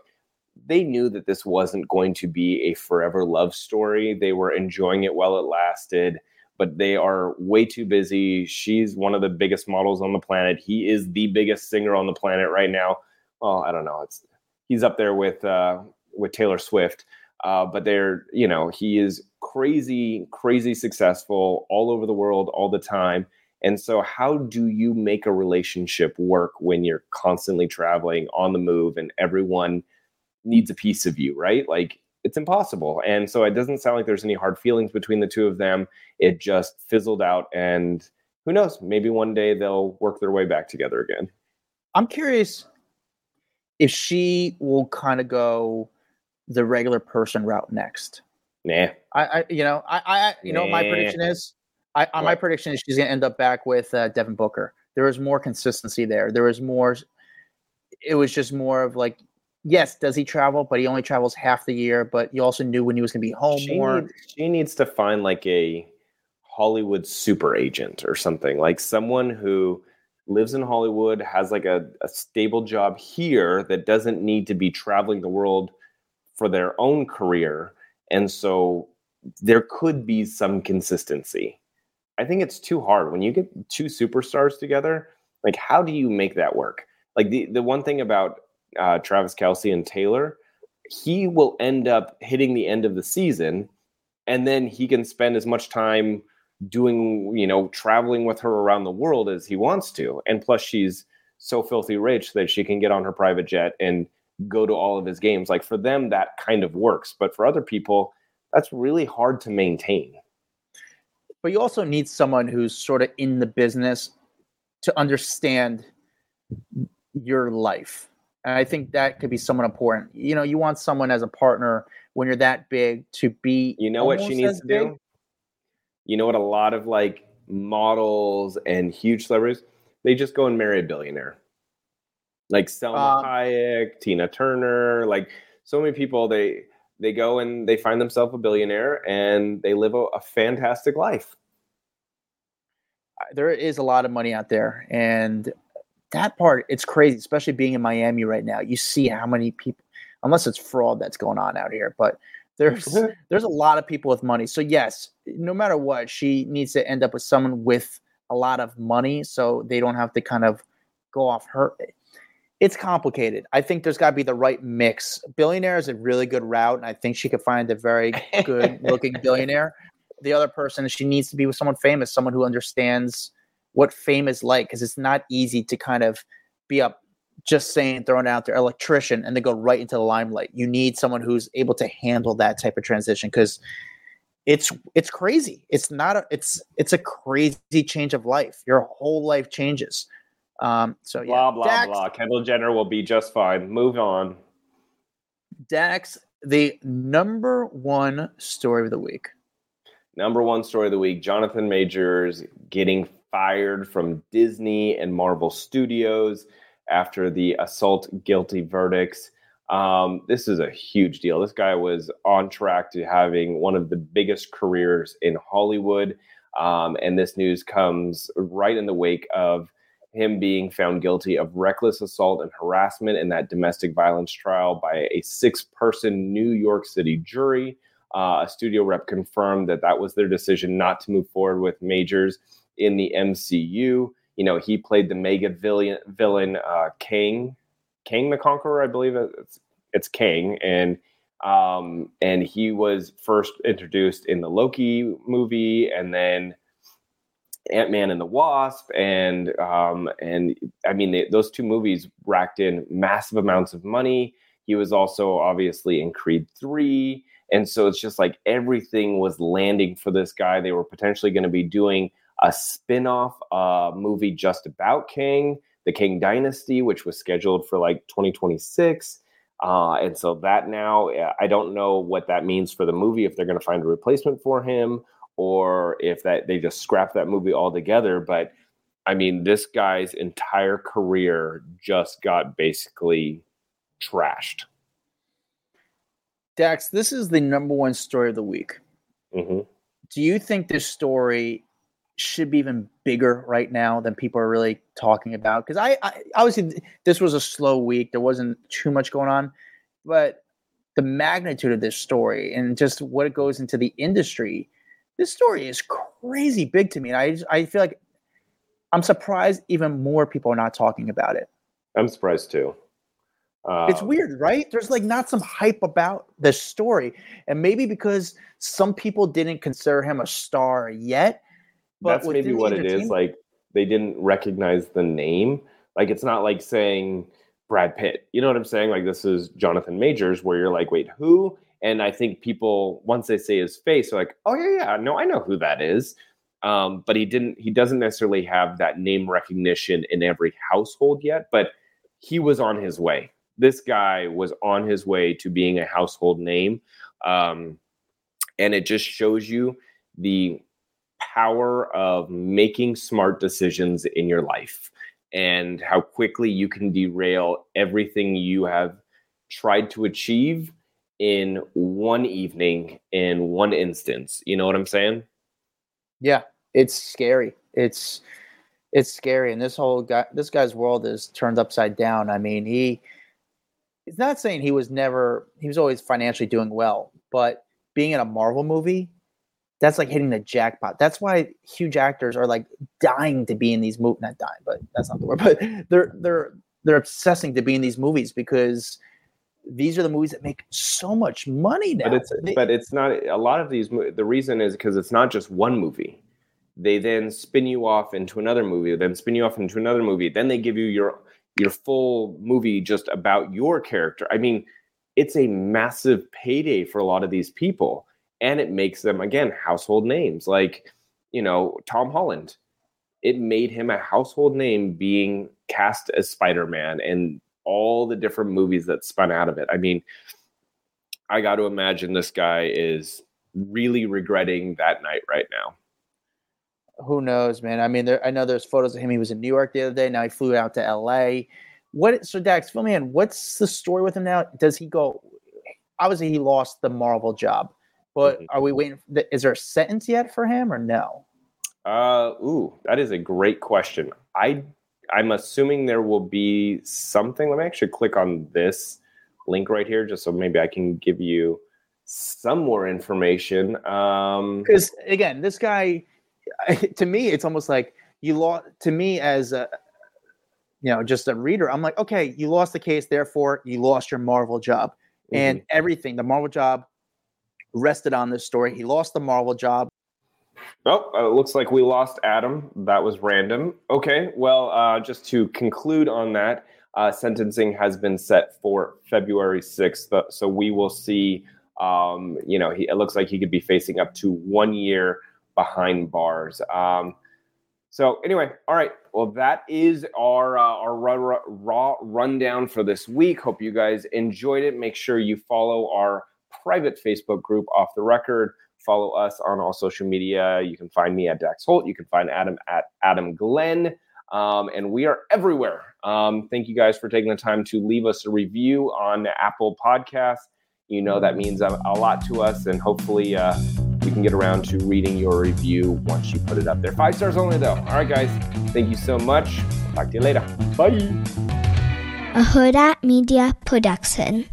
they knew that this wasn't going to be a forever love story. They were enjoying it while it lasted, but they are way too busy. She's one of the biggest models on the planet. He is the biggest singer on the planet right now. Well, I don't know. It's he's up there with uh, with Taylor Swift. Uh, but they're, you know, he is crazy, crazy successful all over the world all the time. And so, how do you make a relationship work when you're constantly traveling on the move and everyone needs a piece of you, right? Like, it's impossible. And so, it doesn't sound like there's any hard feelings between the two of them. It just fizzled out. And who knows? Maybe one day they'll work their way back together again. I'm curious if she will kind of go the regular person route next. Nah. I, I you know, I, I you nah. know, my prediction is I, on my prediction is she's going to end up back with uh, Devin Booker. There was more consistency there. There was more. It was just more of like, yes, does he travel? But he only travels half the year. But you also knew when he was going to be home she more. Needs, she needs to find like a Hollywood super agent or something, like someone who lives in Hollywood, has like a, a stable job here that doesn't need to be traveling the world for their own career. And so there could be some consistency I think it's too hard when you get two superstars together. Like, how do you make that work? Like the the one thing about uh, Travis Kelce and Taylor, he will end up hitting the end of the season, and then he can spend as much time doing, you know, traveling with her around the world as he wants to. And plus, she's so filthy rich that she can get on her private jet and go to all of his games. Like for them, that kind of works. But for other people, that's really hard to maintain but you also need someone who's sort of in the business to understand your life. And I think that could be someone important. You know, you want someone as a partner when you're that big to be. You know what she needs to big. do? You know what a lot of like models and huge celebrities, they just go and marry a billionaire. Like Salma um, Hayek, Tina Turner, like so many people they they go and they find themselves a billionaire and they live a, a fantastic life. There is a lot of money out there, and that part it's crazy, especially being in Miami right now. You see how many people, unless it's fraud that's going on out here, but there's *laughs* there's a lot of people with money. So yes, no matter what, she needs to end up with someone with a lot of money, so they don't have to kind of go off her it's complicated. I think there's got to be the right mix. Billionaire is a really good route, and I think she could find a very good looking *laughs* billionaire. The other person, she needs to be with someone famous, someone who understands what fame is like, because it's not easy to kind of be up just saying throwing out their electrician and then go right into the limelight. You need someone who's able to handle that type of transition because it's it's crazy. It's not a it's it's a crazy change of life. Your whole life changes. Um, so blah blah Dax, blah. Kendall Jenner will be just fine. Move on. Dax, the number one story of the week. number one story of the week Jonathan Majors getting fired from Disney and Marvel Studios after the assault guilty verdicts. Um, this is a huge deal. This guy was on track to having one of the biggest careers in Hollywood. Um, and this news comes right in the wake of him being found guilty of reckless assault and harassment in that domestic violence trial by a six person New York City jury. Uh, a studio rep confirmed that that was their decision not to move forward with Majors in the MCU. You know, he played the mega villain, villain uh, Kang, Kang the Conqueror, I believe it's it's Kang, and um, and he was first introduced in the Loki movie, and then Ant Man and the Wasp, and um, and I mean they, those two movies racked in massive amounts of money. He was also obviously in Creed three, and so it's just like everything was landing for this guy. They were potentially going to be doing a spin-off uh, movie just about King, the Kang Dynasty, which was scheduled for like 2026. Uh, and so that now, I don't know what that means for the movie if they're going to find a replacement for him or if that they just scrap that movie altogether. But I mean, this guy's entire career just got basically trashed. Dax, this is the number one story of the week. Mm-hmm. Do you think this story should be even bigger right now than people are really talking about? Because I, I obviously this was a slow week. There wasn't too much going on, but the magnitude of this story and just what it goes into the industry this story is crazy big to me. And I, I feel like I'm surprised even more people are not talking about it. I'm surprised too. Um, it's weird, right? There's like not some hype about this story. And maybe because some people didn't consider him a star yet. But that's maybe what it is. Like they didn't recognize the name. Like it's not like saying Brad Pitt. You know what I'm saying? Like this is Jonathan Majors, where you're like, wait, who? And I think people, once they say his face, are like, oh yeah, yeah, no, I know who that is. Um, but he didn't. He doesn't necessarily have that name recognition in every household yet. But he was on his way. This guy was on his way to being a household name, um, and it just shows you the power of making smart decisions in your life and how quickly you can derail everything you have tried to achieve in one evening in one instance. You know what I'm saying? Yeah, it's scary. It's it's scary, and this whole guy, this guy's world is turned upside down. I mean, he he's not saying he was never he was always financially doing well, but being in a Marvel movie, that's like hitting the jackpot. That's why huge actors are like dying to be in these movies. Not dying, but that's not the word. But they're they're they're obsessing to be in these movies because these are the movies that make so much money now. But it's they, but it's not a lot of these. The reason is because it's not just one movie. They then spin you off into another movie, then spin you off into another movie. Then they give you your your full movie just about your character. I mean, it's a massive payday for a lot of these people, and it makes them again household names. Like you know Tom Holland, it made him a household name being cast as Spider Man and all the different movies that spun out of it. I mean, I got to imagine this guy is really regretting that night right now. Who knows, man? I mean, there, I know there's photos of him. He was in New York the other day. Now he flew out to L.A. What? So Dax, fill me in. What's the story with him now? Does he go? Obviously, he lost the Marvel job, but mm-hmm. are we waiting? Is there a sentence yet for him or no? Uh, ooh, that is a great question. I I'm assuming there will be something. Let me actually click on this link right here, just so maybe I can give you some more information. Because um, again, this guy, *laughs* to me, it's almost like you lost. To me, as a you know, just a reader, I'm like, okay, you lost the case, therefore you lost your Marvel job, mm-hmm. and everything. The Marvel job rested on this story. He lost the Marvel job. Oh, uh, it looks like we lost Adam. That was random. Okay, well, uh, just to conclude on that, uh, sentencing has been set for February 6th. Uh, so we will see, um, you know, he, it looks like he could be facing up to one year behind bars. Um, so anyway, all right. Well, that is our uh, our raw, raw rundown for this week. Hope you guys enjoyed it. Make sure you follow our private Facebook group, Off the Record Follow us on all social media. You can find me at Dax Holt. You can find Adam at Adam Glyn. Um, and we are everywhere. Um, thank you guys for taking the time to leave us a review on Apple Podcasts. You know that means a, a lot to us, and hopefully uh, we can get around to reading your review once you put it up there. Five stars only, though. All right, guys. Thank you so much. Talk to you later. Bye. A Hurrdat Media Production.